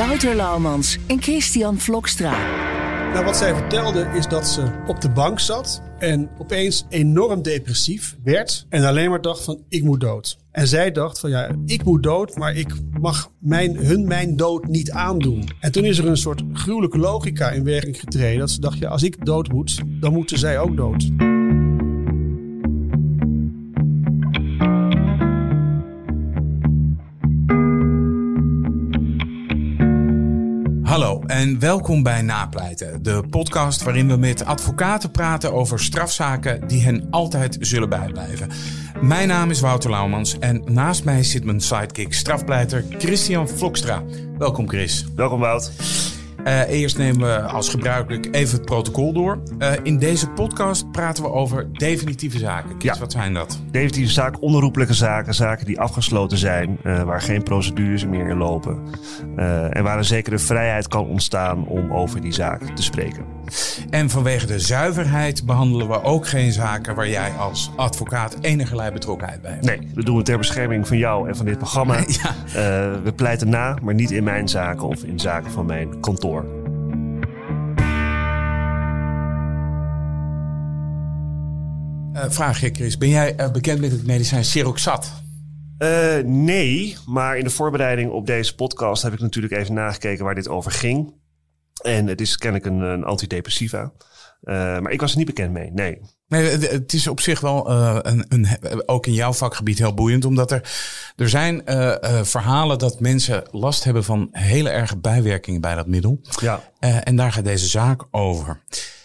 Wouter Laumans en Christian Vlokstra. Nou, wat zij vertelde is dat ze op de bank zat en opeens enorm depressief werd en alleen maar dacht van ik moet dood. En zij dacht van ja, ik moet dood, maar ik mag mijn, hun mijn dood niet aandoen. En toen is er een soort gruwelijke logica in werking getreden dat ze dacht ja, als ik dood moet, dan moeten zij ook dood. Hallo en welkom bij Napleiten, de podcast waarin we met advocaten praten over strafzaken die hen altijd zullen bijblijven. Mijn naam is Wouter Laumans en naast mij zit mijn sidekick strafpleiter Christian Vlokstra. Welkom Chris. Welkom Wout. Uh, eerst nemen we als gebruikelijk even het protocol door. Uh, in deze podcast praten we over definitieve zaken. Chris, Ja. wat zijn dat? Definitieve zaken, onherroepelijke zaken, zaken die afgesloten zijn, eh, waar geen procedures meer in lopen. Eh, en waar een zekere vrijheid kan ontstaan om over die zaak te spreken. En vanwege de zuiverheid behandelen we ook geen zaken waar jij als advocaat enigerlei betrokkenheid bij hebt. Nee, dat doen we ter bescherming van jou en van dit programma. Ja. Eh, we pleiten na, maar niet in mijn zaken of in zaken van mijn kantoor. Uh, vraag je Chris, ben jij uh, bekend met het medicijn Siroxat? Uh, nee, maar in de voorbereiding op deze podcast heb ik natuurlijk even nagekeken waar dit over ging. En het is kennelijk een, een antidepressiva. Uh, maar ik was er niet bekend mee, nee. Nee, het is op zich wel uh, een, een, ook in jouw vakgebied heel boeiend. Omdat er, er zijn uh, verhalen dat mensen last hebben van hele erge bijwerkingen bij dat middel. Ja. en daar gaat deze zaak over.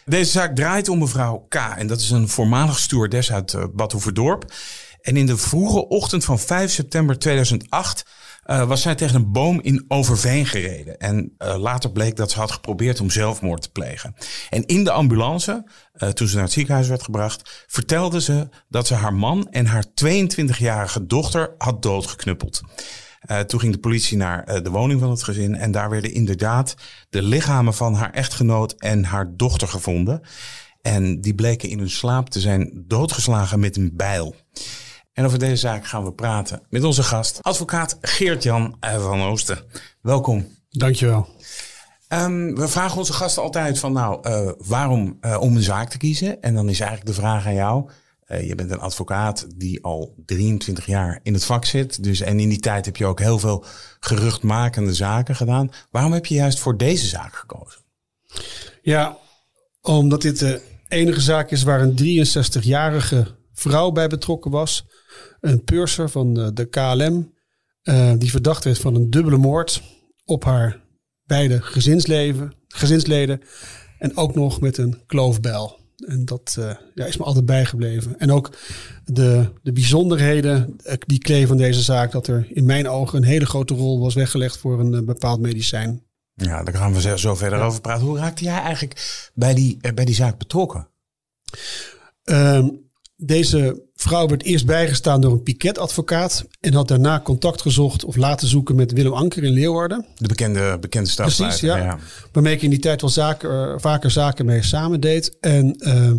Deze zaak draait om mevrouw K. En dat is een voormalig stewardess uit uh, Badhoevedorp. En in de vroege ochtend van 5 september 2008 uh, was zij tegen een boom in Overveen gereden. En uh, later bleek dat ze had geprobeerd om zelfmoord te plegen. En in de ambulance, uh, toen ze naar het ziekenhuis werd gebracht, vertelde ze dat ze haar man en haar 22-jarige dochter had doodgeknuppeld. Toen ging de politie naar de woning van het gezin en daar werden inderdaad de lichamen van haar echtgenoot en haar dochter gevonden. En die bleken in hun slaap te zijn doodgeslagen met een bijl. En over deze zaak gaan we praten met onze gast, advocaat Geert-Jan van Oosten. Welkom. Dankjewel. Um, we vragen onze gasten altijd van nou, uh, waarom uh, om een zaak te kiezen? En dan is eigenlijk de vraag aan jou. Uh, je bent een advocaat die al 23 jaar in het vak zit. Dus, en in die tijd heb je ook heel veel geruchtmakende zaken gedaan. Waarom heb je juist voor deze zaak gekozen? Ja, omdat dit de enige zaak is waar een 63-jarige vrouw bij betrokken was. Een purser van de, de KLM. Uh, die verdacht werd van een dubbele moord op haar beide gezinsleven, gezinsleden. En ook nog met een kloofbel. En dat uh, ja, is me altijd bijgebleven. En ook de, de bijzonderheden die kleven van deze zaak. Dat er in mijn ogen een hele grote rol was weggelegd voor een uh, bepaald medicijn. Ja, daar gaan we zo verder over praten. Hoe raakte jij eigenlijk bij die, bij die zaak betrokken? Um, deze vrouw werd eerst bijgestaan door een piketadvocaat en had daarna contact gezocht of laten zoeken met Willem Anker in Leeuwarden. De bekende, bekende Precies, ja. ja. Waarmee ik in die tijd wel zaken, uh, vaker zaken mee samen deed. En uh,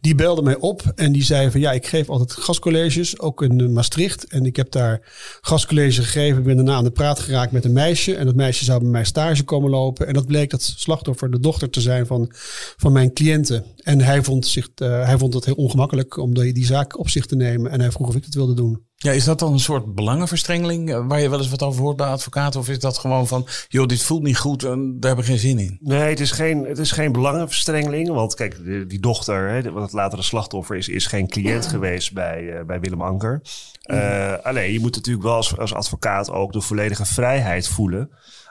die belde mij op en die zei van ja, ik geef altijd gastcolleges, ook in Maastricht. En ik heb daar gastcollege gegeven. Ik ben daarna aan de praat geraakt met een meisje. En dat meisje zou bij mij stage komen lopen. En dat bleek dat slachtoffer de dochter te zijn van, van mijn cliënten. En hij vond, zich, uh, hij vond het heel ongemakkelijk om die, die zaak op zich te nemen. En hij vroeg of ik het wilde doen. Ja, is dat dan een soort belangenverstrengeling waar je wel eens wat over hoort bij advocaten? Of is dat gewoon van, joh, dit voelt niet goed en daar hebben we geen zin in? Nee, het is geen, het is geen belangenverstrengeling. Want kijk, die, die dochter, hè, wat later de slachtoffer is, is geen cliënt geweest bij, uh, bij Willem Anker. Uh, alleen, je moet natuurlijk wel als, als advocaat ook de volledige vrijheid voelen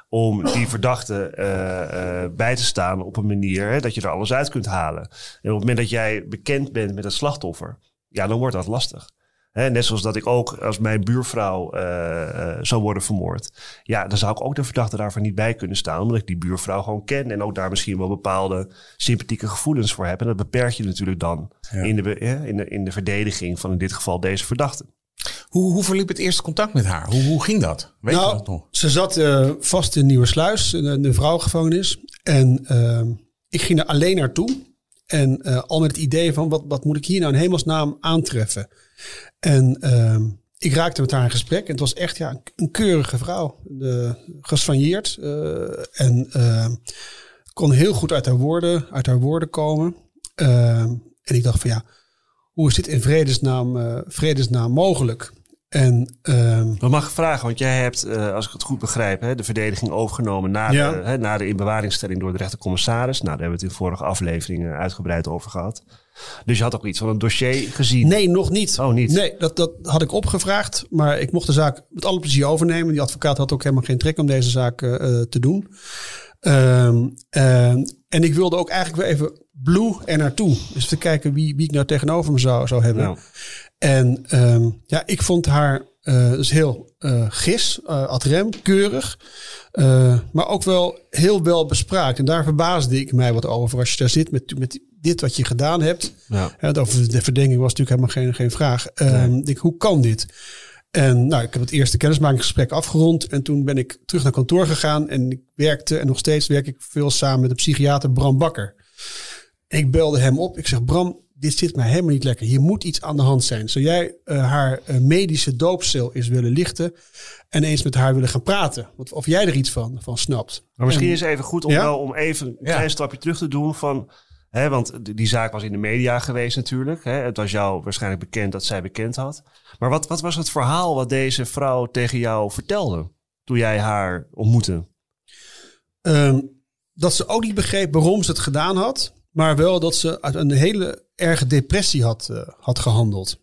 om die verdachte uh, uh, bij te staan op een manier hè, dat je er alles uit kunt halen. En op het moment dat jij bekend bent met het slachtoffer, ja, dan wordt dat lastig. Hè, net zoals dat ik ook, als mijn buurvrouw eh, eh, zou worden vermoord. Ja, dan zou ik ook de verdachte daarvoor niet bij kunnen staan. Omdat ik die buurvrouw gewoon ken. En ook daar misschien wel bepaalde sympathieke gevoelens voor heb. En dat beperk je natuurlijk dan in, de, in, de, in de verdediging van in dit geval deze verdachte. Hoe, hoe verliep het eerste contact met haar? Hoe, hoe ging dat? Weet je dat nou, nog? ze zat eh, vast in Nieuwersluis, in een, een vrouwengevangenis. En ehm, ik ging er alleen naartoe. En eh, al met het idee van, wat, moet ik hier nou in hemelsnaam aantreffen? En ehm, ik raakte met haar in gesprek. En het was echt ja, een, een keurige vrouw. De, gesfanjeerd. eh, en ehm, kon heel goed uit haar woorden, uit haar woorden komen. Ehm, en ik dacht van ja, hoe is dit in vredesnaam, eh, vredesnaam mogelijk? En ehm, mag ik vragen? Want jij hebt, eh, als ik het goed begrijp, hè, de verdediging overgenomen na, Ja. de, hè, na de inbewaringstelling door de rechtercommissaris. Nou, daar hebben we het in vorige afleveringen uitgebreid over gehad. Dus je had ook iets van een dossier gezien. Nee, nog niet. Oh, niet? Nee, dat, dat had ik opgevraagd. Maar ik mocht de zaak met alle plezier overnemen. Die advocaat had ook helemaal geen trek om deze zaak eh, eh, te doen. Ehm, ehm, en ik wilde ook eigenlijk weer even Blue er naartoe. Dus te kijken wie, wie ik nou tegenover me zou, zou hebben. Nou. En ehm, ja, ik vond haar eh, dus heel eh, gis, eh ad rem, keurig. maar ook wel heel wel bespraakt. En daar verbaasde ik mij wat over. Als je daar zit met, met dit wat je gedaan hebt. Ja. Ja, over de verdenking was natuurlijk helemaal geen, geen vraag. Ehm, ik hoe kan dit? En nou, ik heb het eerste kennismakingsgesprek afgerond. En toen ben ik terug naar kantoor gegaan. En ik werkte, en nog steeds werk ik veel samen met de psychiater Bram Bakker. Ik belde hem op. Ik zeg, Bram, dit zit mij helemaal niet lekker. Hier moet iets aan de hand zijn. Zou jij eh, haar eh, medische doopcel eens willen lichten? En eens met haar willen gaan praten? Wat- Of jij er iets van, van snapt? Maar misschien En- is het even goed om, Ja? wel, om even een Ja. klein stapje terug te doen van... Hè, want die- die zaak was in de media geweest natuurlijk. Hè. Het was jou waarschijnlijk bekend dat zij bekend had. Maar wat, wat was het verhaal wat deze vrouw tegen jou vertelde... toen jij haar ontmoette? Ehm, dat ze ook niet begreep waarom ze het gedaan had. Maar wel dat ze uit een hele erge depressie had, eh, had gehandeld.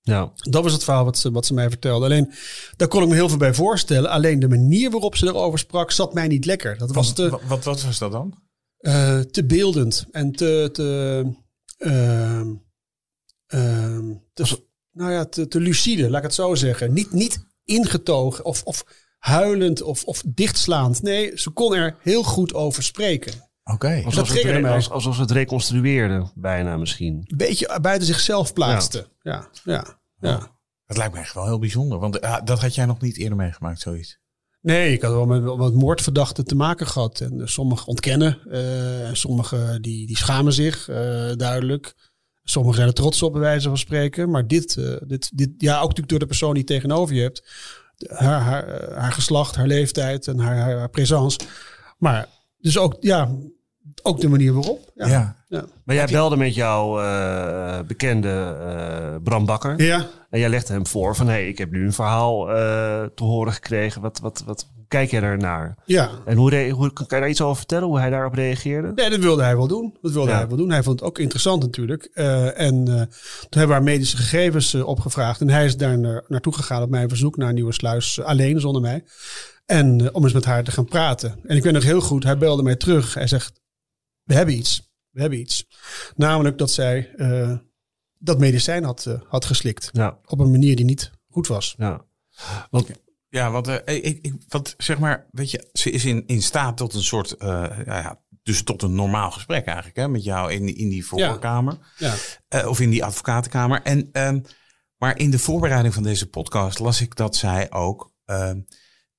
Ja. Dat was het verhaal wat ze, wat ze mij vertelde. Alleen, daar kon ik me heel veel bij voorstellen. Alleen de manier waarop ze erover sprak, zat mij niet lekker. Dat was te, Wat, wat, wat was dat dan? eh, te beeldend en te. te ehm, ehm, te- nou ja, te, te lucide, laat ik het zo zeggen. Niet, niet ingetogen of, of huilend of, of dichtslaand. Nee, ze kon er heel goed over spreken. Oké. Alsof, ze het, als- alsof ze het reconstrueerde, bijna misschien. Een beetje buiten zichzelf plaatste. Ja, ja, ja. Dat lijkt me echt wel heel bijzonder. Want eh, dat had jij nog niet eerder meegemaakt, zoiets. Nee, ik had wel met, met moordverdachten te maken gehad. En eh, sommigen ontkennen. eh, en sommigen die, die schamen zich, eh, duidelijk. Sommigen zijn er trots op, bij wijze van spreken. Maar dit, eh, dit, dit, ja, ook natuurlijk door de persoon die je tegenover je hebt. Haar, haar, haar geslacht, haar leeftijd en haar, haar, haar présence. Maar dus ook, ja, ook de manier waarop. Ja. Ja. Ja. Maar jij belde met jouw eh, bekende eh, Bram Bakker. ja. En jij legde hem voor van... hé, hey, ik heb nu een verhaal eh, te horen gekregen. Wat, wat, wat, kijk jij daarnaar? ja. En hoe, hoe kan je daar iets over vertellen? Hoe hij daarop reageerde? Nee, dat wilde hij wel doen. Dat wilde Ja. hij wel doen. Hij vond het ook interessant natuurlijk. En toen hebben we haar medische gegevens opgevraagd. En hij is daar naar, naartoe gegaan op mijn verzoek naar Nieuwe Sluis. alleen, zonder mij. En eh, om eens met haar te gaan praten. En ik weet nog heel goed, hij belde mij terug. Hij zegt, we hebben iets. We hebben iets. Namelijk dat zij eh, dat medicijn had, eh, had geslikt. Ja, Op een manier die niet goed was. ja. Want, Ja, want, ik, ik, wat zeg maar, weet je, ze is in, in staat tot een soort, eh, ja, ja, dus tot een normaal gesprek eigenlijk, hè, met jou in, in die voorkamer. Ja. Eh, of in die advocatenkamer. En, ehm, maar in de voorbereiding van deze podcast las ik dat zij ook ehm,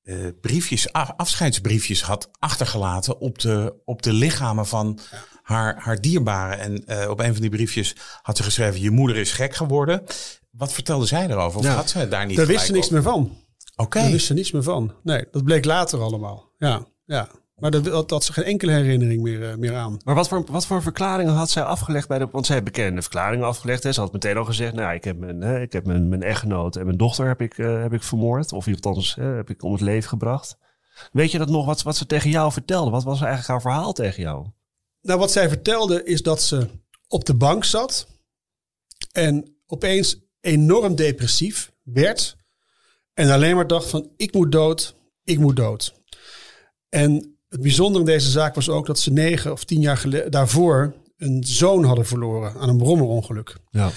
eh, briefjes, af- afscheidsbriefjes had achtergelaten op de, op de lichamen van haar, haar dierbaren. En eh, op een van die briefjes had ze geschreven: Je moeder is gek geworden. Wat vertelde zij erover? Of Ja. had zij daar niet Daar wist ze niks meer van. Oké. Daar wist ze niets meer van. Nee, dat bleek later allemaal. Ja, ja. Maar dat dat had ze geen enkele herinnering meer, eh, meer aan. maar wat voor, wat voor verklaringen had zij afgelegd bij de... Want zij heeft bekende verklaringen afgelegd. Hè? Ze had meteen al gezegd... Nou, ik heb mijn, hè, ik heb mijn, mijn echtgenoot en mijn dochter heb ik, eh, heb ik vermoord. Of althans hè, heb ik om het leven gebracht. Weet je dat nog, wat, wat ze tegen jou vertelde? Wat was eigenlijk haar verhaal tegen jou? Nou, wat zij vertelde is dat ze op de bank zat en opeens enorm depressief werd en alleen maar dacht van ik moet dood, ik moet dood. En het bijzondere in deze zaak was ook dat ze negen of tien jaar daarvoor een zoon hadden verloren aan een brommerongeluk. Ja.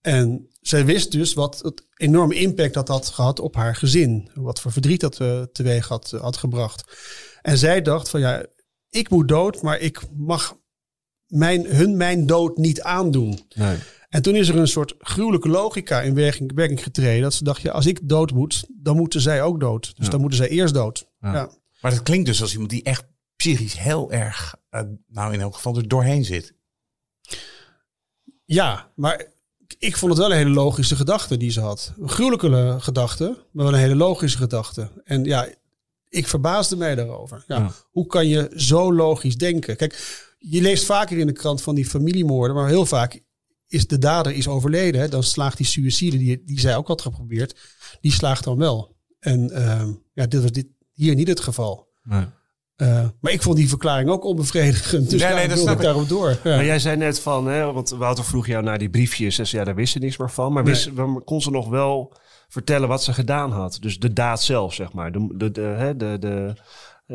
En zij wist dus wat het enorme impact dat had gehad op haar gezin. Wat voor verdriet dat uh, teweeg had, had gebracht. En zij dacht van ja, ik moet dood, maar ik mag mijn, hun mijn dood niet aandoen. Nee. En toen is er een soort gruwelijke logica in werking, werking getreden. Dat ze dacht, ja, als ik dood moet, dan moeten zij ook dood. Dus Ja. dan moeten zij eerst dood. Ja. Ja. Maar dat klinkt dus als iemand die echt psychisch heel erg, eh, nou in elk geval er doorheen zit. Ja, maar ik vond het wel een hele logische gedachte die ze had. Een gruwelijke gedachte, maar wel een hele logische gedachte. En ja, ik verbaasde mij daarover. Ja, Ja. Hoe kan je zo logisch denken? Kijk, je leest vaker in de krant van die familiemoorden, maar heel vaak is de dader is overleden. Hè? Dan slaagt die suïcide, die, die zij ook had geprobeerd, die slaagt dan wel. En ehm, ja, dit was dit, hier niet het geval. Nee. Eh, maar ik vond die verklaring ook onbevredigend. Dus Nee, nee, dat snap ik daarop door. Ja. Maar jij zei net van, hè, want Wouter vroeg jou naar die briefjes. En ze, ja, daar wist ze niks meer van. Maar Nee. wist, maar kon ze nog wel vertellen wat ze gedaan had? Dus de daad zelf, zeg maar. De, de, de, hè, de, de,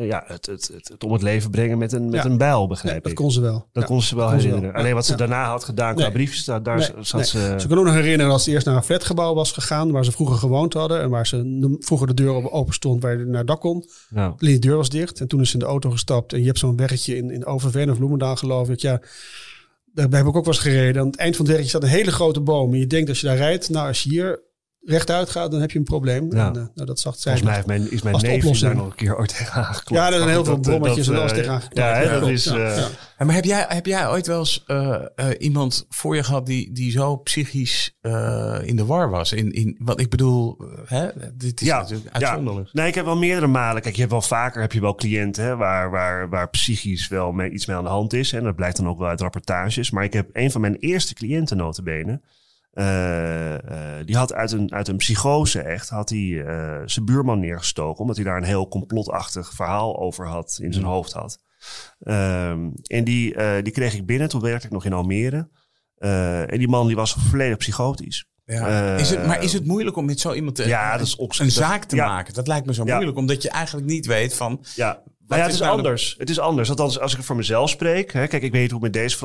ja, het, het, het, het om het leven brengen met een, met Ja. een bijl, Nee, begrijp dat ik. kon ze wel. Dat Ja. kon ze wel ze herinneren. wel. Alleen wat ze Ja. daarna had gedaan qua Nee. briefjes, daar, daar Nee, zat ze... Ze kan ook nog herinneren als ze eerst naar een flatgebouw was gegaan, waar ze vroeger gewoond hadden en waar ze de- vroeger de deur op- open stond waar je naar dak kon. Alleen die deur was dicht en toen is ze in de auto gestapt en je hebt zo'n weggetje in, in Overveen of Bloemendaal geloof ik. Ja, daar heb ik ook wel eens gereden. Aan het eind van het weggetje staat een hele grote boom en je denkt als je daar rijdt, nou als je hier rechtuit gaat, dan heb je een probleem. Ja. En, eh, nou, dat zag zij. Volgens mij heeft mijn, is mijn neef oplossing. daar nog een keer ooit tegen aangeklopt. Ja, er zijn heel veel brommetjes en eh, alles tegen aangeklopt. Ja, dat klopt. is... Ja, eh, ja. Ja, maar heb jij, heb jij ooit wel eens eh, eh, iemand voor je gehad die, die zo psychisch eh, in de war was? In, in, wat ik bedoel, eh, hè, dit is Ja, natuurlijk ja. uitzonderlijk. Nee, ik heb wel meerdere malen. Kijk, je hebt wel vaker heb je wel cliënten hè, waar, waar, waar psychisch wel mee, iets mee aan de hand is. En dat blijkt dan ook wel uit rapportages. Maar ik heb een van mijn eerste cliënten notabene. Eh, eh, die had uit een, uit een psychose echt, had hij eh, zijn buurman neergestoken. Omdat hij daar een heel complotachtig verhaal over had, in zijn hoofd had. Ehm, en die, die kreeg ik binnen, toen werkte ik nog in Almere. En die man die was volledig psychotisch. Ja. Is het, maar is het moeilijk om met zo iemand te, Ja, dat is ook- een dat- zaak te ja. maken? Dat lijkt me zo moeilijk, omdat je eigenlijk niet weet van... Ja, nou ja, het is nou de- anders. Het is anders. Althans, als ik voor mezelf spreek. Hè, kijk, ik weet hoe het met deze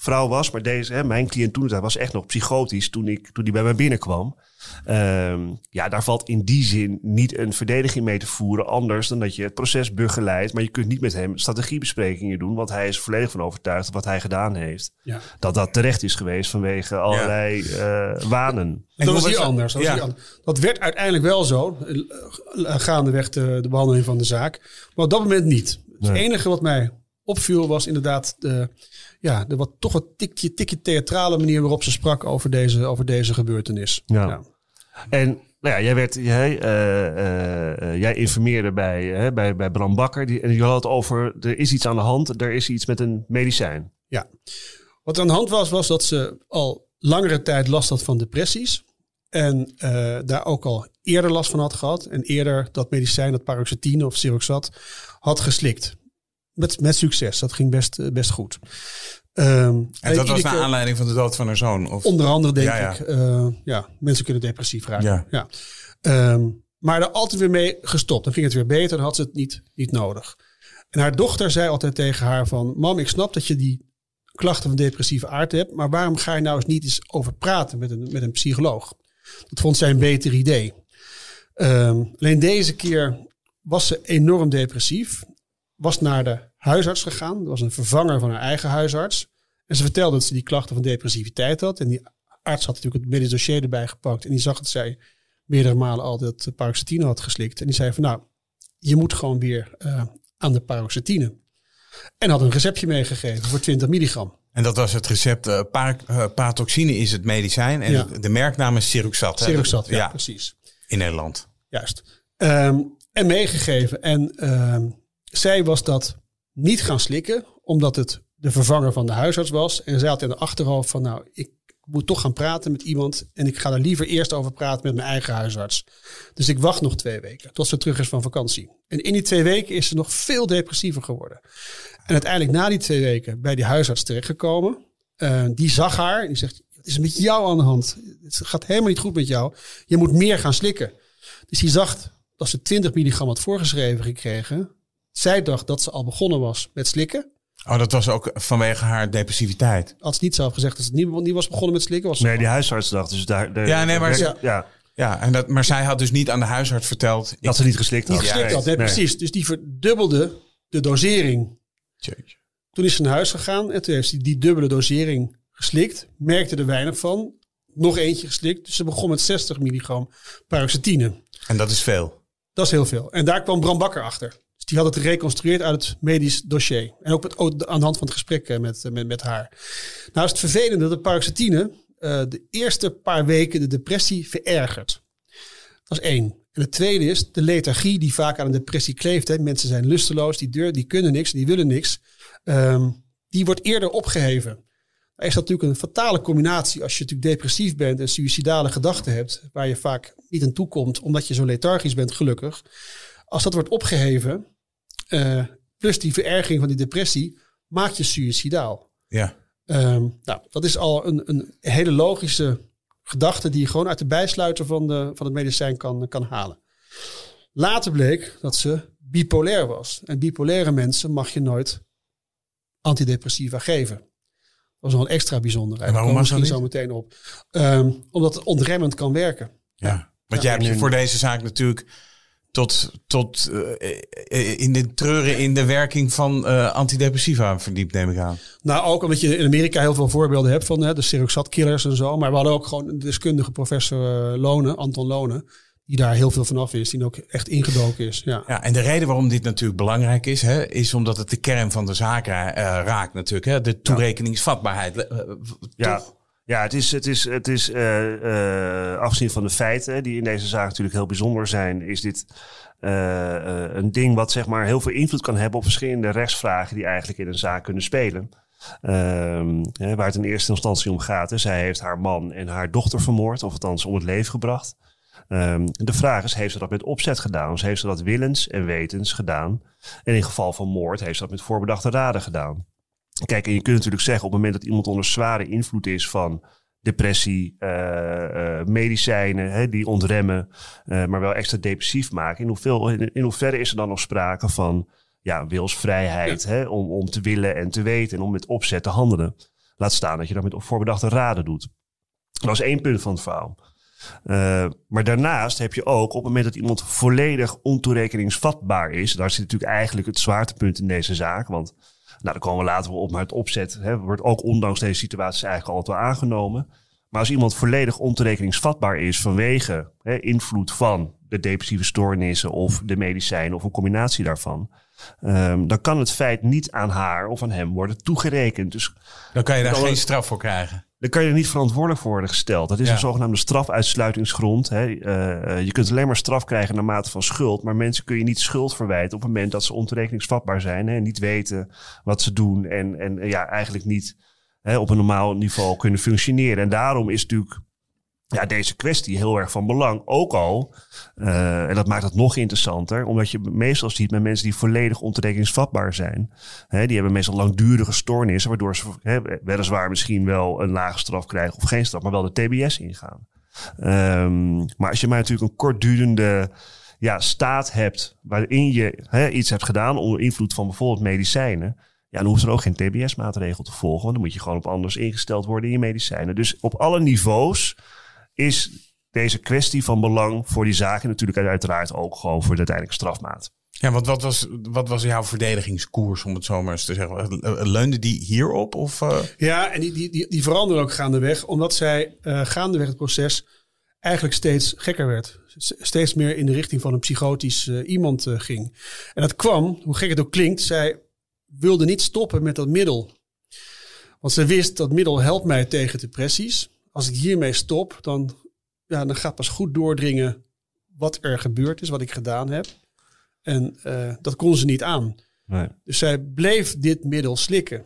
vrouw, was. Maar deze, hè, mijn cliënt toen hij was echt nog psychotisch toen ik toen die bij mij binnenkwam. Ehm, ja, daar valt in die zin niet een verdediging mee te voeren. Anders dan dat je het proces begeleidt. Maar je kunt niet met hem strategiebesprekingen doen. Want hij is volledig van overtuigd wat hij gedaan heeft. Ja. Dat dat terecht is geweest vanwege allerlei eh, wanen. En dat was hier anders. Dat, was Ja. hier anders. dat werd uiteindelijk wel zo, eh, gaandeweg de, de behandeling van de zaak. Maar op dat moment niet. Het enige wat mij opviel was inderdaad de, ja, de wat, toch wat tikje, tikje theatrale manier waarop ze sprak over deze, over deze gebeurtenis. Ja. En nou ja, jij, werd, jij, eh, eh, eh, jij informeerde bij, hè, bij, bij Bram Bakker. Die, en je had het over, er is iets aan de hand. Er is iets met een medicijn. Ja. Wat er aan de hand was, was dat ze al langere tijd last had van depressies. En eh, daar ook al eerder last van had gehad. En eerder dat medicijn, dat paroxetine of Siroxat, had geslikt. Met, met succes. Dat ging best, eh, best goed. Ehm, En dat was naar keer- aanleiding van de dood van haar zoon? Of? Onder andere denk Ja, ja. ik, eh, ja, mensen kunnen depressief raken. Ja. Ja. Ehm, maar er altijd weer mee gestopt. Dan ging het weer beter, dan had ze het niet, niet nodig. En haar dochter zei altijd tegen haar van... Mam, ik snap dat je die klachten van depressieve aard hebt... maar waarom ga je nou eens niet eens over praten met een, met een psycholoog? Dat vond zij een beter idee. Ehm, alleen deze keer was ze enorm depressief. Was naar de huisarts gegaan. Dat was een vervanger van haar eigen huisarts. En ze vertelde dat ze die klachten van depressiviteit had. En die arts had natuurlijk het medisch dossier erbij gepakt. En die zag dat zij meerdere malen al dat paroxetine had geslikt. En die zei van nou, je moet gewoon weer eh, aan de paroxetine. En had een receptje meegegeven voor 20 milligram. En dat was het recept. eh par, eh, Paratoxine is het medicijn. En Ja. de, de merknaam is Siruxat. Siruxat, ja, ja, precies. in Nederland. Juist. Ehm, en meegegeven. En ehm, zij was dat niet gaan slikken, omdat het de vervanger van de huisarts was. En zij had in de achterhoofd van, nou, ik moet toch gaan praten met iemand. En ik ga er liever eerst over praten met mijn eigen huisarts. Dus ik wacht nog twee weken, tot ze terug is van vakantie. En in die twee weken is ze nog veel depressiever geworden. En uiteindelijk na die twee weken bij die huisarts terechtgekomen. Eh, die zag haar en die zegt, wat is met jou aan de hand? Het gaat helemaal niet goed met jou. Je moet meer gaan slikken. Dus die zag dat ze 20 milligram had voorgeschreven gekregen. Zij dacht dat ze al begonnen was met slikken. Oh, dat was ook vanwege haar depressiviteit. Had ze niet zelf gezegd dat ze niet, niet was begonnen met slikken. Was Nee, die huisarts dacht dus daar... Ja, nee, maar ze- ja, Ja, en dat, maar zij had dus niet aan de huisarts verteld. dat ze niet geslikt niet had. geslikt Ja, had. Nee, nee. precies. Dus die verdubbelde de dosering. Jeetje. Toen is ze naar huis gegaan en toen heeft ze die dubbele dosering geslikt. Merkte er weinig van. Nog eentje geslikt. Dus ze begon met 60 milligram paroxetine. En dat is veel. Dat is heel veel. En daar kwam Bram Bakker achter. Die had het gereconstrueerd uit het medisch dossier. En ook, ook aan de hand van het gesprek eh, met, eh, met, met haar. Nou is het vervelende dat de paroxetine eh, de eerste paar weken de depressie verergert. Dat is één. En het tweede is de lethargie die vaak aan een depressie kleeft. Hè. Mensen zijn lusteloos, die, die kunnen niks, die willen niks. Ehm, die wordt eerder opgeheven. Dan is dat natuurlijk een fatale combinatie als je natuurlijk depressief bent en suïcidale gedachten hebt, waar je vaak niet aan toe komt omdat je zo lethargisch bent, gelukkig. Als dat wordt opgeheven, eh, plus die verergering van die depressie, maak je suïcidaal. Ja. Ehm, nou, dat is al een, een hele logische gedachte die je gewoon uit de bijsluiter van, de, van het medicijn kan, kan halen. Later bleek dat ze bipolair was. En bipolaire mensen mag je nooit antidepressiva geven. Dat was nog een extra bijzonder. En waarom we dat misschien zo meteen op. Ehm, omdat het ontremmend kan werken. ja. Want jij hebt je voor deze zaak natuurlijk tot, tot eh, eh, in de treuren in de werking van eh, antidepressiva verdiept, neem ik aan. Nou, ook omdat je in Amerika heel veel voorbeelden hebt van hè, de Seroxat-killers en zo. Maar we hadden ook gewoon een deskundige professor Lonen, Anton Lonen, die daar heel veel vanaf is, die ook echt ingedoken is. Ja. Ja, en de reden waarom dit natuurlijk belangrijk is, hè, is omdat het de kern van de zaak ra- eh, raakt natuurlijk. Hè, de toerekeningsvatbaarheid. Ja, toch? Ja het is, het is, het is eh, afgezien van de feiten die in deze zaak natuurlijk heel bijzonder zijn, is dit eh, een ding wat zeg maar heel veel invloed kan hebben op verschillende rechtsvragen die eigenlijk in een zaak kunnen spelen. Ehm, waar het in eerste instantie om gaat. Hè. Zij heeft haar man en haar dochter vermoord, of althans om het leven gebracht. Ehm, de vraag is, heeft ze dat met opzet gedaan? Heeft ze dat willens en wetens gedaan? En in geval van moord heeft ze dat met voorbedachte raden gedaan. Kijk, en je kunt natuurlijk zeggen op het moment dat iemand onder zware invloed is van depressie, eh, eh, medicijnen hè, die ontremmen, eh, maar wel extra depressief maken. In, hoeveel, in, in hoeverre is er dan nog sprake van ja, wilsvrijheid hè, om, om te willen en te weten en om met opzet te handelen? Laat staan dat je dat met voorbedachte raden doet. Dat is één punt van het verhaal. Maar daarnaast heb je ook op het moment dat iemand volledig ontoerekeningsvatbaar is, daar zit natuurlijk eigenlijk het zwaartepunt in deze zaak. Want nou, daar komen we later op, maar het opzet hè, wordt ook ondanks deze situatie eigenlijk altijd wel aangenomen. Maar als iemand volledig ontoerekeningsvatbaar is vanwege hè, invloed van de depressieve stoornissen of de medicijnen of een combinatie daarvan, um, dan kan het feit niet aan haar of aan hem worden toegerekend. Dus Dan kan je daar geen straf voor krijgen. Dan kan je er niet verantwoordelijk voor worden gesteld. Dat is Ja. een zogenaamde strafuitsluitingsgrond. Hè. Eh, je kunt alleen maar straf krijgen naar mate van schuld. Maar mensen kun je niet schuld verwijten op het moment dat ze ontoerekeningsvatbaar zijn. Hè, en niet weten wat ze doen. En, en ja, eigenlijk niet hè, op een normaal niveau kunnen functioneren. En daarom is natuurlijk ja, deze kwestie heel erg van belang. Ook al, eh, en dat maakt het nog interessanter, omdat je meestal ziet met mensen die volledig ontoerekeningsvatbaar zijn. Hè, die hebben meestal langdurige stoornissen, waardoor ze hè, weliswaar misschien wel een lage straf krijgen of geen straf, maar wel de TBS ingaan. Ehm, maar als je maar natuurlijk een kortdurende ja, staat hebt waarin je hè, iets hebt gedaan onder invloed van bijvoorbeeld medicijnen. Ja, dan hoeft er ook geen TBS-maatregel te volgen. Want dan moet je gewoon op anders ingesteld worden in je medicijnen. Dus op alle niveaus is deze kwestie van belang voor die zaak. En natuurlijk uiteraard ook gewoon voor de uiteindelijke strafmaat. Ja, want wat was, wat was jouw verdedigingskoers, om het zo maar eens te zeggen? Leunde die hierop? Of, uh... Ja, en die, die, die, die veranderde ook gaandeweg, omdat zij uh, gaandeweg het proces eigenlijk steeds gekker werd. Steeds meer in de richting van een psychotisch uh, iemand uh, ging. En dat kwam, hoe gek het ook klinkt, zij wilde niet stoppen met dat middel. Want ze wist dat middel helpt mij tegen depressies. Als ik hiermee stop, dan, ja, dan gaat pas goed doordringen wat er gebeurd is, wat ik gedaan heb. En uh, dat kon ze niet aan. Nee. Dus zij bleef dit middel slikken.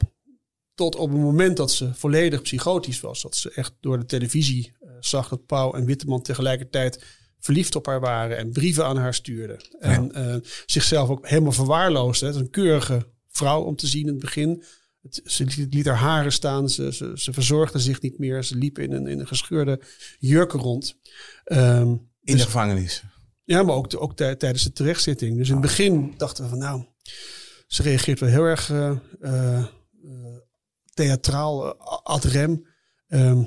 Tot op het moment dat ze volledig psychotisch was. Dat ze echt door de televisie uh, zag dat Pauw en Witteman tegelijkertijd verliefd op haar waren. En brieven aan haar stuurden. Ja. En uh, zichzelf ook helemaal verwaarloosde. Het is een keurige vrouw om te zien in het begin. Het, ze liet, haar haren staan. Ze, ze, ze, verzorgde zich niet meer. Ze liep in een, in een gescheurde jurken rond. Um, in de gevangenis. Ja, maar ook, ook tijdens de terechtzitting. Dus in het begin dachten we van nou, Ze reageert wel heel erg eh, eh, eh, theatraal, ad rem. Ehm,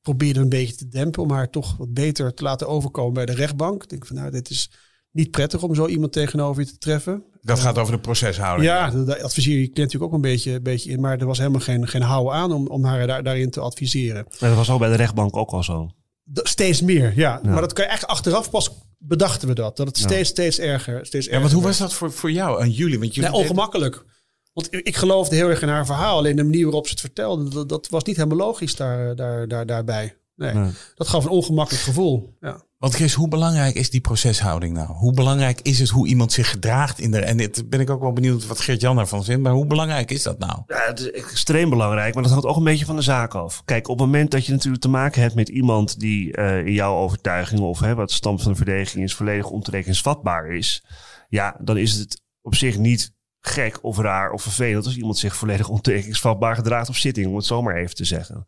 probeerde een beetje te dempen om haar toch wat beter te laten overkomen bij de rechtbank. Ik denk van nou, dit is niet prettig om zo iemand tegenover je te treffen. Dat gaat over de proceshouding. Ja, daar adviseer je natuurlijk ook een beetje, een beetje in. Maar er was helemaal geen, geen hou aan om, om haar daar, daarin te adviseren. En dat was ook bij de rechtbank ook al zo. Steeds meer, ja. Maar dat kan je echt achteraf pas bedachten we dat. Dat het steeds, steeds erger, steeds Ja, want hoe was dat voor, voor jou en jullie? Want jullie Nee, ongemakkelijk. Want ik ik geloofde heel erg in haar verhaal. Alleen de manier waarop ze het vertelde, dat, dat was niet helemaal logisch daar, daar, daar, daarbij. Nee, Nee. dat gaf een ongemakkelijk gevoel. Ja. Want Chris, hoe belangrijk is die proceshouding nou? Hoe belangrijk is het hoe iemand zich gedraagt in de... En dit ben ik ook wel benieuwd wat Geert-Jan daarvan vindt. Maar hoe belangrijk is dat nou? Ja, het is extreem belangrijk, maar dat hangt ook een beetje van de zaak af. Kijk, op het moment dat je natuurlijk te maken hebt met iemand die eh, in jouw overtuiging of hè, wat stand van de verdediging is, volledig ontoerekeningsvatbaar is, ja, dan is het op zich niet gek of raar of vervelend als iemand zich volledig ontoerekeningsvatbaar gedraagt op zitting, om het zo maar even te zeggen.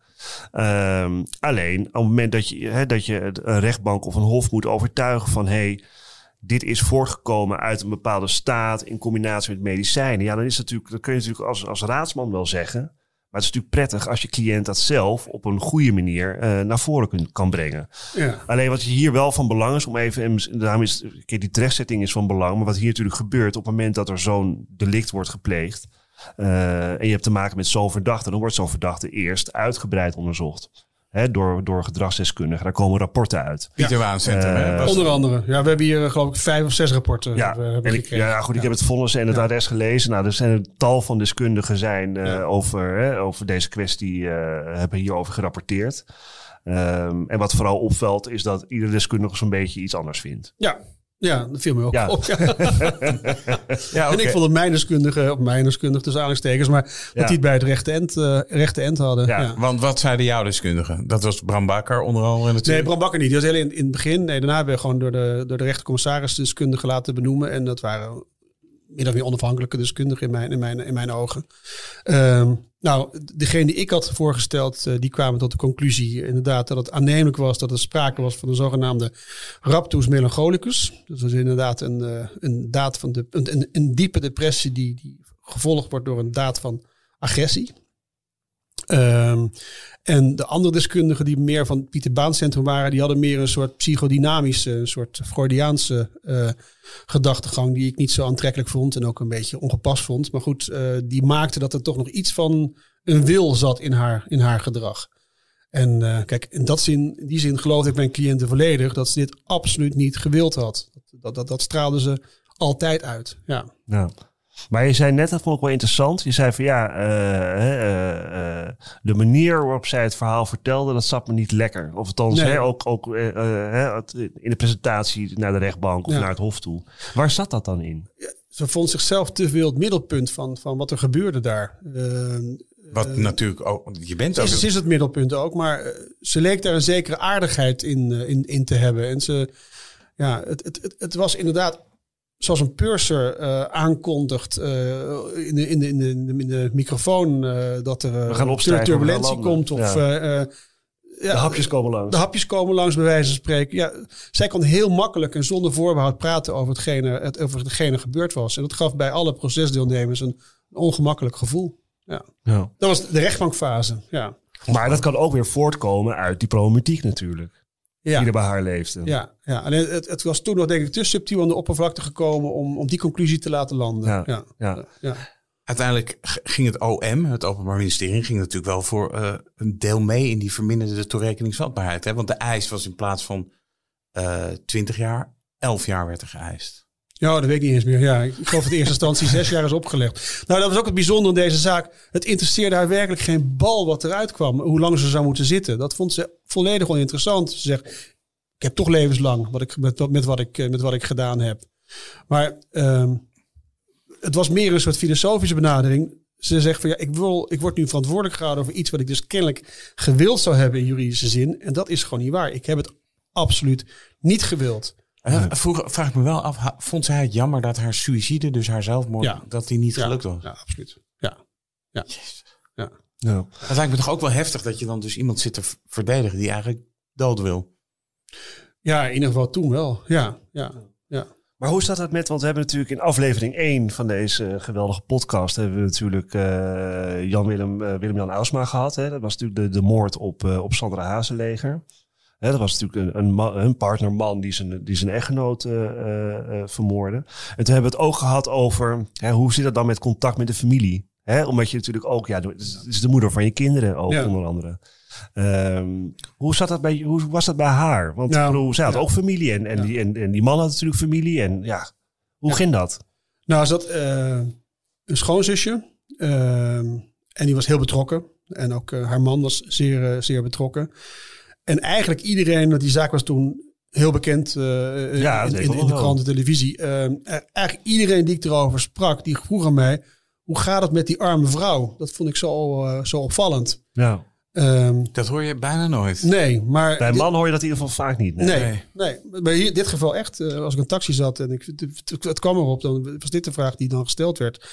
Ehm, alleen, op het moment dat je, hè, dat je een rechtbank of een hof moet overtuigen van, hey, dit is voortgekomen uit een bepaalde staat in combinatie met medicijnen. Ja, dan, is natuurlijk, dan kun je natuurlijk als, als raadsman wel zeggen. Maar het is natuurlijk prettig als je cliënt dat zelf op een goede manier eh, naar voren kan brengen. Ja. Alleen wat hier wel van belang is, om even, en daarom is kijk, die terechtzetting is van belang. Maar wat hier natuurlijk gebeurt op het moment dat er zo'n delict wordt gepleegd. eh, en je hebt te maken met zo'n verdachte, dan wordt zo'n verdachte eerst uitgebreid onderzocht. Hè, door, door gedragsdeskundigen. Daar komen rapporten uit. Pieter Waan Centrum, hè? Eh, Onder andere. Ja, we hebben hier eh, geloof ik vijf of zes rapporten Ja, hebben, hebben ik, gekregen. ja, goed, ik heb het vonnis en het arrest gelezen. Nou, er zijn een tal van deskundigen zijn, eh, Ja. over, hè, over deze kwestie, eh, hebben hierover gerapporteerd. Ehm, en wat vooral opvalt is dat ieder deskundige zo'n beetje iets anders vindt. Ja, ja, dat viel me ook Ja. op. Ja. ja, En ik vond dat mijn deskundige, of mijn deskundige tussen aanhalingstekens, maar dat die het bij het rechte end, eh, rechte end hadden. Ja. Want wat zeiden jouw deskundigen? Dat was Bram Bakker onder andere Nee, natuurlijk. Bram Bakker niet. Die was heel in, in het begin. Nee, daarna hebben we gewoon door de, door de rechtercommissaris deskundigen laten benoemen. En dat waren min of meer onafhankelijke deskundigen in mijn, in mijn, in mijn ogen. Ehm, nou, degene die ik had voorgesteld, eh, die kwamen tot de conclusie inderdaad dat het aannemelijk was dat er sprake was van een zogenaamde raptus melancholicus. Dus dat is inderdaad een, eh, een daad van de, een, een diepe depressie die, die gevolgd wordt door een daad van agressie. Ehm, en de andere deskundigen die meer van het Pieter Baan Centrum waren, die hadden meer een soort psychodynamische, een soort Freudiaanse eh, gedachtegang die ik niet zo aantrekkelijk vond en ook een beetje ongepast vond. Maar goed, eh, die maakte dat er toch nog iets van een wil zat in haar, in haar gedrag. En eh, kijk, in, dat zin, in die zin geloofde ik mijn cliënten volledig dat ze dit absoluut niet gewild had. Dat, dat, dat, straalde ze altijd uit. Ja. Ja. Maar je zei net, dat vond ik wel interessant. Je zei van ja, eh, eh, eh, de manier waarop zij het verhaal vertelde, dat zat me niet lekker. Of althans, Nee. hè, ook, ook in de presentatie naar de rechtbank of Ja. naar het hof toe. Waar zat dat dan in? Ze vond zichzelf te veel het middelpunt van, van wat er gebeurde daar. Ehm, Wat natuurlijk ook... Je bent ook... is, ze is het middelpunt ook, maar ze leek daar een zekere aardigheid in, in, in te hebben. En ze, ja, het, het, het, het was inderdaad zoals een purser eh, aankondigt eh, in, de, in, de, in, de, in de microfoon eh, dat er We gaan opstijgen, turbulentie we komt. Of Ja. ja, De hapjes komen langs. de hapjes komen langs, bij wijze van spreken. Ja, zij kon heel makkelijk en zonder voorbehoud praten over hetgene, het, over hetgene gebeurd was. En dat gaf bij alle procesdeelnemers een ongemakkelijk gevoel. Ja. Ja. Dat was de rechtbankfase. Ja. Maar dat kan ook weer voortkomen uit die problematiek natuurlijk. Ja. Die er bij haar leefde. Ja, ja. alleen het, het was toen nog denk ik te subtiel aan de oppervlakte gekomen om, om die conclusie te laten landen. Ja, Ja. ja. Ja. Uiteindelijk ging het OM, het Openbaar Ministerie, ging natuurlijk wel voor eh, een deel mee in die verminderde toerekeningsvatbaarheid. Hè? Want de eis was in plaats van eh 20 jaar, 11 jaar werd er geëist. Ja, dat weet ik niet eens meer. Ja, ik geloof dat in eerste instantie zes jaar is opgelegd. Nou, dat was ook het bijzondere in deze zaak. Het interesseerde haar werkelijk geen bal wat eruit kwam. Hoe lang ze zou moeten zitten. Dat vond ze volledig oninteressant. Ze zegt, ik heb toch levenslang wat ik, met, met, wat, ik, eh, met wat ik gedaan heb. Maar ehm, het was meer een soort filosofische benadering. Ze zegt van ja, ik, wil, ik word nu verantwoordelijk gehouden over iets wat ik dus kennelijk gewild zou hebben in juridische zin. En dat is gewoon niet waar. Ik heb het absoluut niet gewild. Eh, vroeger vraag ik me wel af, vond zij het jammer dat haar suïcide, dus haar zelfmoord, Ja. dat die niet Ja, gelukt was? Ja, absoluut. Ja. Ja. ja. Ja. Dat lijkt me toch ook wel heftig dat je dan dus iemand zit te verdedigen die eigenlijk dood wil. Ja, in ieder geval toen wel. Ja, ja, ja. Maar hoe staat dat met, want we hebben natuurlijk in aflevering 1 van deze geweldige podcast... hebben we natuurlijk eh, Jan-Willem eh, Willem-Jan Ausma gehad. Hè? Dat was natuurlijk de, de moord op, eh, op Sandra Hazeleger. Dat was natuurlijk een, een, ma- een partnerman die zijn, die zijn echtgenoot eh, eh, eh, vermoordde. En toen hebben we het ook gehad over hè, hoe zit dat dan met contact met de familie? Hè, omdat je natuurlijk ook, ja, het is de moeder van je kinderen ook Ja. onder andere. Ehm, hoe, zat dat bij, hoe was dat bij haar? Want ik bedoel, zij had ja. ook familie en, en, Ja. die, en, en die man had natuurlijk familie. En ja, hoe ging dat? Nou, is dat eh, een schoonzusje. ehm, en die was heel betrokken. En ook haar man was zeer, zeer betrokken. En eigenlijk iedereen, want die zaak was toen heel bekend eh, Ja, in, dat in, in de wel. krant en televisie. Ehm, eh, eigenlijk iedereen die ik erover sprak, die vroeg aan mij... hoe gaat het met die arme vrouw? Dat vond ik zo, eh, zo opvallend. Ja. Ehm, Dat hoor je bijna nooit. nee, maar... Bij een man hoor je dat in ieder geval vaak niet. Nee. Nee, Nee. Maar hier, in dit geval echt, eh, als ik een taxi zat en ik, het, kwam erop, dan was dit de vraag die dan gesteld werd.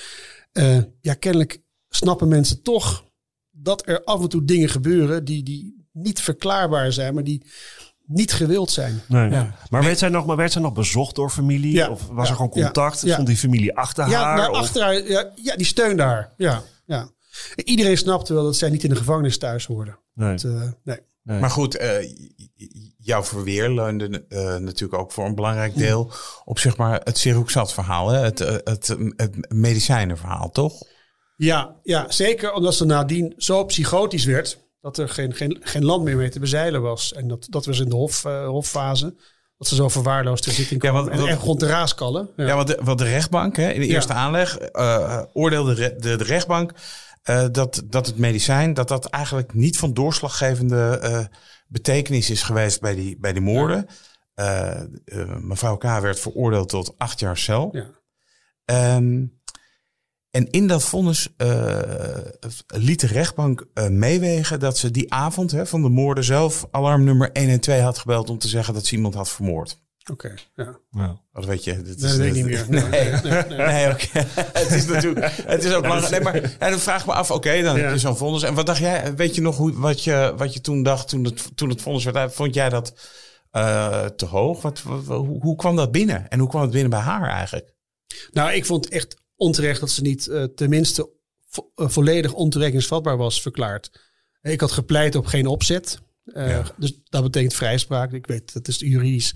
Eh, ja, kennelijk snappen mensen toch dat er af en toe dingen gebeuren die, die niet verklaarbaar zijn, maar die niet gewild zijn. Nee. Ja. Maar, werd zij nog, maar werd zij nog bezocht door familie? Ja. Of was Ja. er gewoon contact? Ja. Stond die familie achter Ja, haar? Of- achter haar, ja, ja, die steunde haar. Ja, ja. Iedereen snapte wel dat zij niet in de gevangenis thuis hoorde. Nee. Het, eh, nee. Nee. Maar goed, eh, jouw verweer leunde eh, natuurlijk ook voor een belangrijk deel op zeg maar, het Seroxat verhaal. Hè? Het, het, het medicijnenverhaal, toch? Ja, ja, zeker omdat ze nadien zo psychotisch werd dat er geen, geen, geen land meer mee te bezeilen was. En dat, dat was in de hof, eh, hofase. Dat ze zo verwaarloosd ter zitting Ja, kwam. want- en, en te raaskallen. Ja. Ja, want de, want de rechtbank hè, in de Ja. eerste aanleg eh, oordeelde de, de rechtbank eh, dat, dat het medicijn dat dat eigenlijk niet van doorslaggevende betekenis is geweest bij die, bij die moorden. Mevrouw K. werd veroordeeld tot acht jaar cel. Ja. Ehm, en in dat vonnis eh, liet de rechtbank eh, meewegen dat ze die avond hè, van de moorden zelf alarmnummer 112 had gebeld om te zeggen dat ze iemand had vermoord. Oké, ja. Ja. Dat weet je. Dit Nee, dat weet ik niet meer. Nee, Nee, nee, nee, nee. nee, oké. het is natuurlijk. Het is ook belangrijk. Nee, maar ja, dan vraag ik me af. Oké, dan heb Ja. je zo'n vonnis. En wat dacht jij? Weet je nog hoe, wat, je, wat je toen dacht toen het, toen het vonnis werd? uit? Vond jij dat eh, te hoog? Wat, wat- hoe, hoe kwam dat binnen? En hoe kwam het binnen bij haar eigenlijk? Nou, ik vond het echt onterecht dat ze niet eh, tenminste vo- eh, volledig ontoerekeningsvatbaar was verklaard. Ik had gepleit op geen opzet. Eh, Ja. Dus dat betekent vrijspraak. Ik weet, dat is juridisch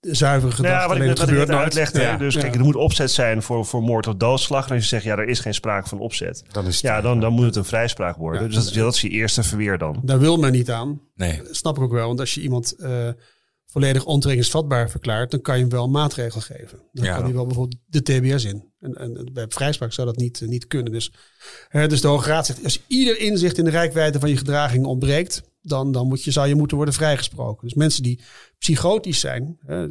zuivere gedachte. Ja, wat ik alleen net het wat ik gebeurt net uitlegde. Ja. Dus kijk, er moet opzet zijn voor, voor moord of doodslag. En als je zegt, ja, er is geen sprake van opzet. Dan is het, Ja, dan, dan moet het een vrijspraak worden. Ja. Dus dat, is- dat is je eerste verweer dan. Daar wil men niet aan. Nee. Dat snap ik ook wel. Want als je iemand eh, volledig ontoerekeningsvatbaar verklaart, dan kan je hem wel een maatregel geven. Dan Ja. kan hij wel bijvoorbeeld de TBS in. En, en bij vrijspraak zou dat niet, eh, niet kunnen. Dus, hè, dus de Hoge Raad zegt, als ieder inzicht in de rijkwijde van je gedraging ontbreekt, dan, dan moet je, zou je moeten worden vrijgesproken. Dus mensen die psychotisch zijn, hè,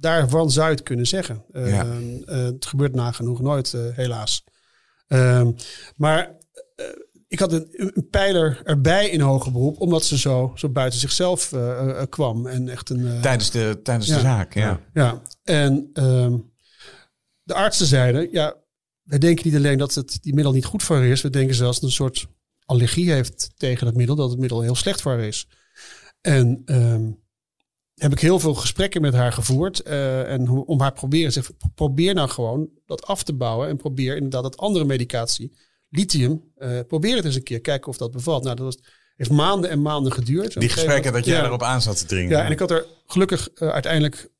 daarvan zou je het kunnen zeggen. Eh, Ja. eh, het gebeurt nagenoeg nooit, eh, helaas. Ehm, maar ik had een, een pijler erbij in hoger beroep, omdat ze zo, zo buiten zichzelf kwam. En echt een. Tijdens de, tijdens de zaak, ja. ja, en ehm, de artsen zeiden, ja, wij denken niet alleen dat het die middel niet goed voor haar is, we denken zelfs dat een soort allergie heeft tegen het middel, dat het middel heel slecht voor haar is. En ehm, heb ik heel veel gesprekken met haar gevoerd eh, en om- haar proberen, zeg, probeer nou gewoon dat af te bouwen en probeer inderdaad dat andere medicatie, lithium, eh, probeer het eens een keer, kijken of dat bevalt. Nou, dat was, heeft maanden en maanden geduurd. Die gesprekken dat jij ja. erop aan zat te dringen. Ja, en ik had er gelukkig eh, uiteindelijk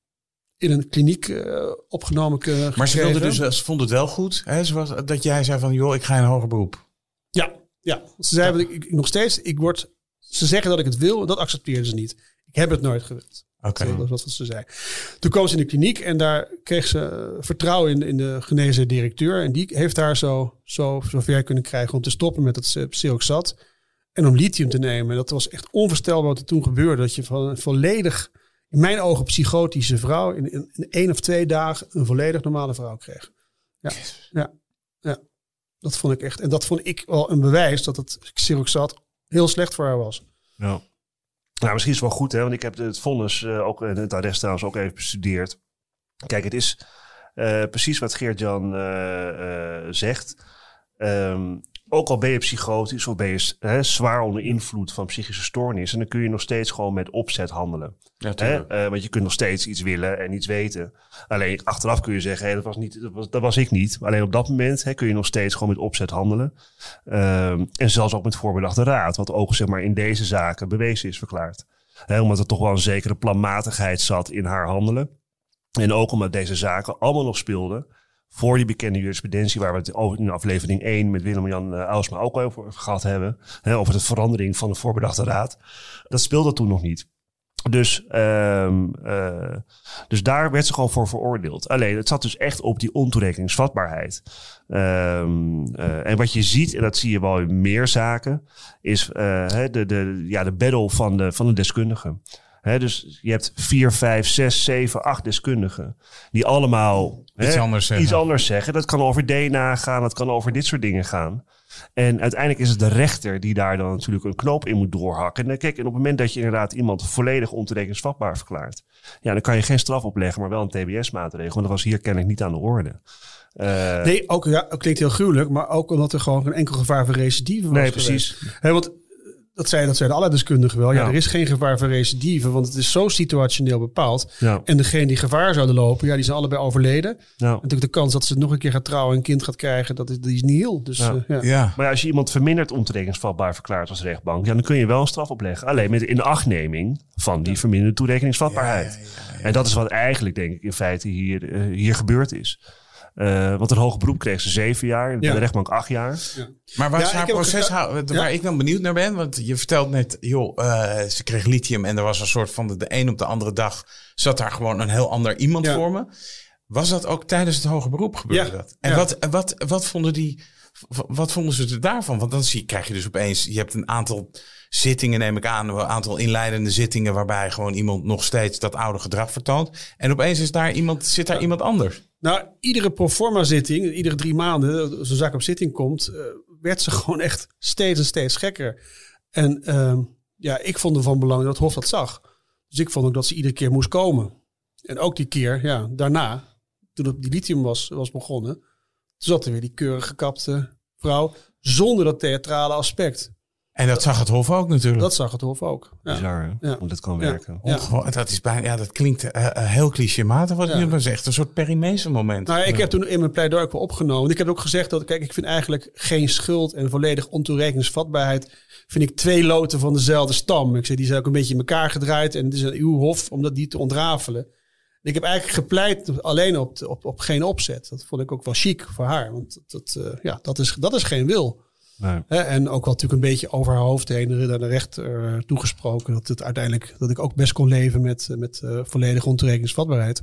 in een kliniek eh, opgenomen kunnen maar ze, gekregen. wilde dus, ze vond het wel goed hè? Ze was, dat jij zei van, joh, ik ga in een hoger beroep. Ja, ja. Ze zeiden ik, ik, nog steeds, ik word... Ze zeggen dat ik het wil, dat accepteerden ze niet. Ik heb het nooit gewild. Oké. Dat was wat ze zei. Toen kwam ze in de kliniek en daar kreeg ze eh, vertrouwen in, in de genezen directeur. En die heeft haar zo, zo, zo ver kunnen krijgen om te stoppen met het eh, Siroxat. En om lithium te nemen. En dat was echt onvoorstelbaar wat er toen gebeurde. Dat je van volledig, in mijn ogen psychotische vrouw... in, in, in één of twee dagen een volledig normale vrouw kreeg. Ja, ja, ja. Dat vond ik echt. En dat vond ik wel een bewijs dat het Siroxat heel slecht voor haar was. Ja. Nou, misschien is het wel goed, hè? Want ik heb het vonnis eh, ook en het arrest trouwens ook even bestudeerd. Kijk, het is eh, precies wat Geert-Jan eh, zegt. Ehm, ook al ben je psychotisch of ben je hè, zwaar onder invloed van psychische stoornissen, dan kun je nog steeds gewoon met opzet handelen. Ja, Hè? Eh, want je kunt nog steeds iets willen en iets weten. Alleen achteraf kun je zeggen, hé, dat, was niet, dat, was, dat was ik niet. Alleen op dat moment hè, kun je nog steeds gewoon met opzet handelen. Ehm, en zelfs ook met voorbedachte raad, wat ook zeg maar, in deze zaken bewezen is verklaard. Hè, omdat er toch wel een zekere planmatigheid zat in haar handelen. En ook omdat deze zaken allemaal nog speelden voor die bekende jurisprudentie, waar we het in aflevering 1 met Willem-Jan uh, Ausma ook over gehad hebben. Hè, over de verandering van de voorbedachte raad. Dat speelde toen nog niet. Dus, ehm, eh, dus daar werd ze gewoon voor veroordeeld. Alleen, het zat dus echt op die ontoerekeningsvatbaarheid. Ehm, eh, en wat je ziet, en dat zie je wel in meer zaken, is eh, de, de, ja, de battle van de, van de deskundigen. Hè, dus je hebt vier, vijf, zes, zeven, acht deskundigen. Die allemaal Iets anders zeggen. iets anders zeggen. Dat kan over DNA gaan, dat kan over dit soort dingen gaan. En uiteindelijk is het de rechter die daar dan natuurlijk een knoop in moet doorhakken. En kijk, en op het moment dat je inderdaad iemand volledig ontoerekeningsvatbaar verklaart, ja, dan kan je geen straf opleggen, maar wel een TBS-maatregel. Want dat was hier kennelijk niet aan de orde. Uh, Nee, ook, ja, klinkt heel gruwelijk, maar ook omdat er gewoon geen enkel gevaar van recidive was Nee, geweest. precies. Hè, want dat zeiden, dat zeiden alle deskundigen wel. Ja, Ja. er is geen gevaar van recidive, want het is zo situationeel bepaald. Ja. En degene die gevaar zouden lopen, ja, die zijn allebei overleden. Ja. Natuurlijk de kans dat ze nog een keer gaat trouwen en een kind gaat krijgen, dat is, die is niet heel. Dus Ja. eh, ja. Ja. Maar ja, als je iemand verminderd ontoerekeningsvatbaar verklaart als rechtbank, ja, dan kun je wel een straf opleggen. Alleen met in achtneming van die verminderde toerekeningsvatbaarheid. En dat is wat eigenlijk, denk ik, in feite hier, eh, hier gebeurd is. Eh, want een hoger beroep kreeg ze zeven jaar, Ja. de rechtbank acht jaar. Maar waar Ja, ik haar proces, Ja. waar ik dan benieuwd naar ben, want je vertelt net, joh, eh, ze kreeg lithium en er was een soort van de, de een op de andere dag zat daar gewoon een heel ander iemand Ja. voor me. Was dat ook tijdens het hoger beroep gebeurde Ja. dat? En Ja. wat, en wat, wat vonden die, wat vonden ze er daarvan? Want dan zie, krijg je dus opeens, je hebt een aantal zittingen, neem ik aan, een aantal inleidende zittingen waarbij gewoon iemand nog steeds dat oude gedrag vertoont. En opeens is daar iemand, zit daar iemand anders. Nou, iedere proforma zitting, iedere drie maanden, als een zaak op zitting komt, eh, werd ze gewoon echt steeds en steeds gekker. En ehm, ja, ik vond ervan belang dat het Hof dat zag. Dus ik vond ook dat ze iedere keer moest komen. En ook die keer, ja, daarna, toen het die lithium was, was begonnen, zat er weer die keurig gekapte vrouw zonder dat theatrale aspect. En dat zag het Hof ook natuurlijk. Dat zag het Hof ook. Ja. Bizar, hè? Ja. hoe dat kan werken. Ja. Ongewoon- dat is bijna, ja, dat klinkt eh, eh, heel clichématig. Wat Ja. je dat is echt een soort perimeester moment. Nou, ik heb toen in mijn pleidooi ook wel opgenomen. Ik heb ook gezegd dat, kijk, ik vind eigenlijk geen schuld en volledig ontoerekeningsvatbaarheid. Vind ik twee loten van dezelfde stam. Ik zei, die zijn ook een beetje in elkaar gedraaid. En het is een uw hof om dat die te ontrafelen. En ik heb eigenlijk gepleit alleen op, op, op geen opzet. Dat vond ik ook wel chic voor haar. Want dat, dat, eh, ja, dat, is, dat is geen wil. Nee. En ook wel natuurlijk een beetje over haar hoofd heen naar de rechter eh, toegesproken. Dat het uiteindelijk dat ik ook best kon leven met, eh, met eh, volledige ontoerekeningsvatbaarheid.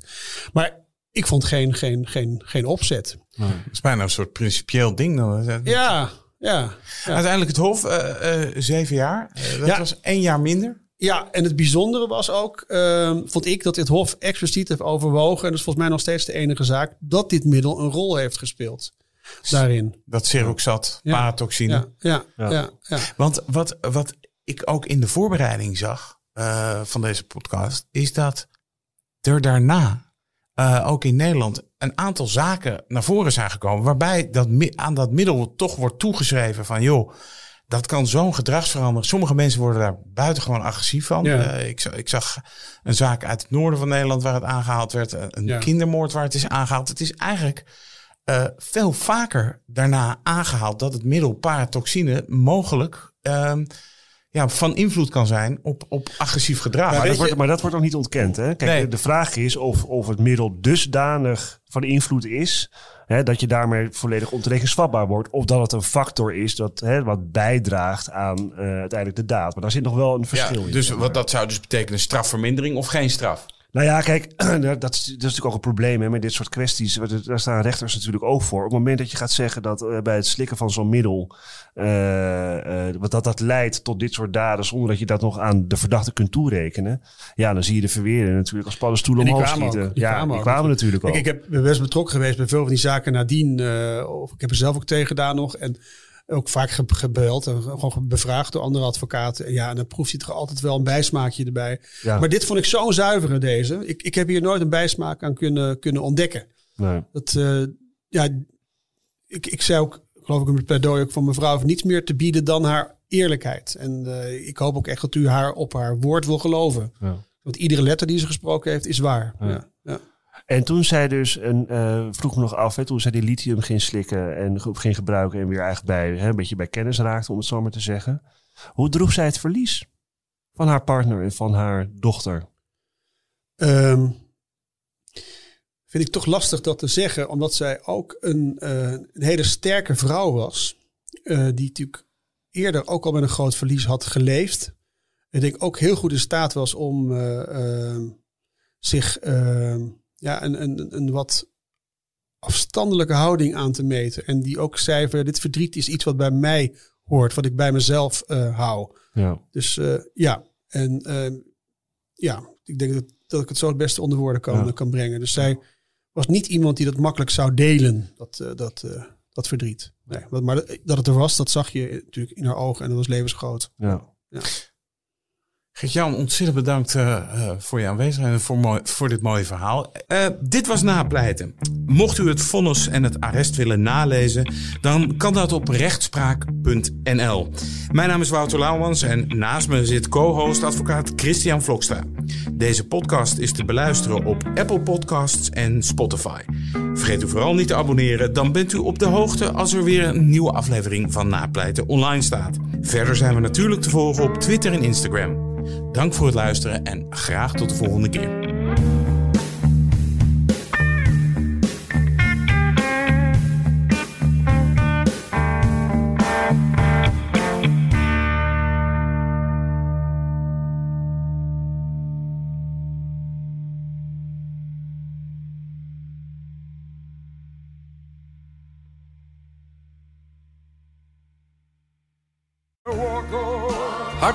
Maar ik vond geen, geen, geen, geen opzet. Het is bijna een soort principieel ding. Dan. Ja, ja. ja. Uiteindelijk het Hof, eh, eh, zeven jaar. Eh, dat Ja. was één jaar minder. Ja, en het bijzondere was ook, ehm, vond ik, dat het Hof expliciet heeft overwogen. En dat is volgens mij nog steeds de enige zaak. dat dit middel een rol heeft gespeeld. Daarin. Dat Seroxat, Ja. paratoxine. Ja, ja, Ja. Want wat, wat ik ook in de voorbereiding zag eh, van deze podcast, is dat er daarna eh, ook in Nederland een aantal zaken naar voren zijn gekomen. Waarbij dat, aan dat middel toch wordt toegeschreven van joh. Dat kan zo'n gedragsverandering. Sommige mensen worden daar buitengewoon agressief van. Ja. Eh, ik, zag, ik zag een zaak uit het noorden van Nederland waar het aangehaald werd. Een Ja. kindermoord waar het is aangehaald. Het is eigenlijk eh, veel vaker daarna aangehaald dat het middel paratoxine mogelijk ehm, ja, van invloed kan zijn op, op agressief gedrag. Maar, dat je- wordt, maar dat wordt nog niet ontkend. Hè? Kijk, Nee. de, vraag is of, of het middel dusdanig van invloed is... Hè, dat je daarmee volledig ontoerekeningsvatbaar wordt... of dat het een factor is dat, hè, wat bijdraagt aan eh, uiteindelijk de daad. Maar daar zit nog wel een ja, verschil in. dus wat dat zou dus betekenen strafvermindering of geen straf. Nou ja, kijk, dat is, dat is natuurlijk ook een probleem hè, met dit soort kwesties. Want Daar staan rechters natuurlijk ook voor. Op het moment dat je gaat zeggen dat eh, bij het slikken van zo'n middel... eh, eh, wat dat dat leidt tot dit soort daden... zonder dat je dat nog aan de verdachte kunt toerekenen... ja, dan zie je de verweren natuurlijk als paddenstoelen omhoog schieten. ook. Die ja, kwamen die ook. kwamen natuurlijk ook. Kijk, ik heb, ben best betrokken geweest bij veel van die zaken nadien. eh, of ik heb er zelf ook tegen gedaan nog. En ook vaak ge- gebeld en gewoon bevraagd door andere advocaten. En ja, en dan proeft je er altijd wel een bijsmaakje erbij. Ja. Maar dit vond ik zo zuiver deze. Ik, ik heb hier nooit een bijsmaak aan kunnen, kunnen ontdekken. Nee. Dat, eh, ja, ik, ik zei ook, geloof ik in het pleidooi ook van mevrouw heeft niets meer te bieden dan haar eerlijkheid. En uh, ik hoop ook echt dat u haar op haar woord wil geloven. Ja. Want iedere letter die ze gesproken heeft is waar. Ja. ja. En toen zij dus, een, uh, vroeg me nog af, toen zij die lithium ging slikken en ging gebruiken en weer eigenlijk bij, hè, een beetje bij kennis raakte, om het zo maar te zeggen. Hoe droeg zij het verlies van haar partner en van haar dochter? Um, vind ik toch lastig dat te zeggen, omdat zij ook een, uh, een hele sterke vrouw was, uh, die natuurlijk eerder ook al met een groot verlies had geleefd. Ik denk ook heel goed in staat was om uh, zich ehm, ja, een, een, een wat afstandelijke houding aan te meten. En die ook zei van dit verdriet is iets wat bij mij hoort, wat ik bij mezelf uh, hou. Ja. Dus uh, ja, en uh, ja, ik denk dat, dat ik het zo het beste onder woorden kan, ja. kan brengen. Dus zij was niet iemand die dat makkelijk zou delen, dat, dat, dat verdriet. Nee, maar dat het er was, dat zag je natuurlijk in haar ogen en dat was levensgroot. Ja. ja. Gert-Jan, ontzettend bedankt uh, uh, voor je aanwezigheid en voor, voor dit mooie verhaal. Uh, dit was Napleiten. Mocht u het vonnis en het arrest willen nalezen, dan kan dat op rechtspraak.nl. Mijn naam is Wouter Lauwmans en naast me zit co-host advocaat Christian Vlokstra. Deze podcast is te beluisteren op Apple Podcasts en Spotify. Vergeet u vooral niet te abonneren, dan bent u op de hoogte als er weer een nieuwe aflevering van Napleiten online staat. Verder zijn we natuurlijk te volgen op Twitter en Instagram. Dank voor het luisteren en graag tot de volgende keer.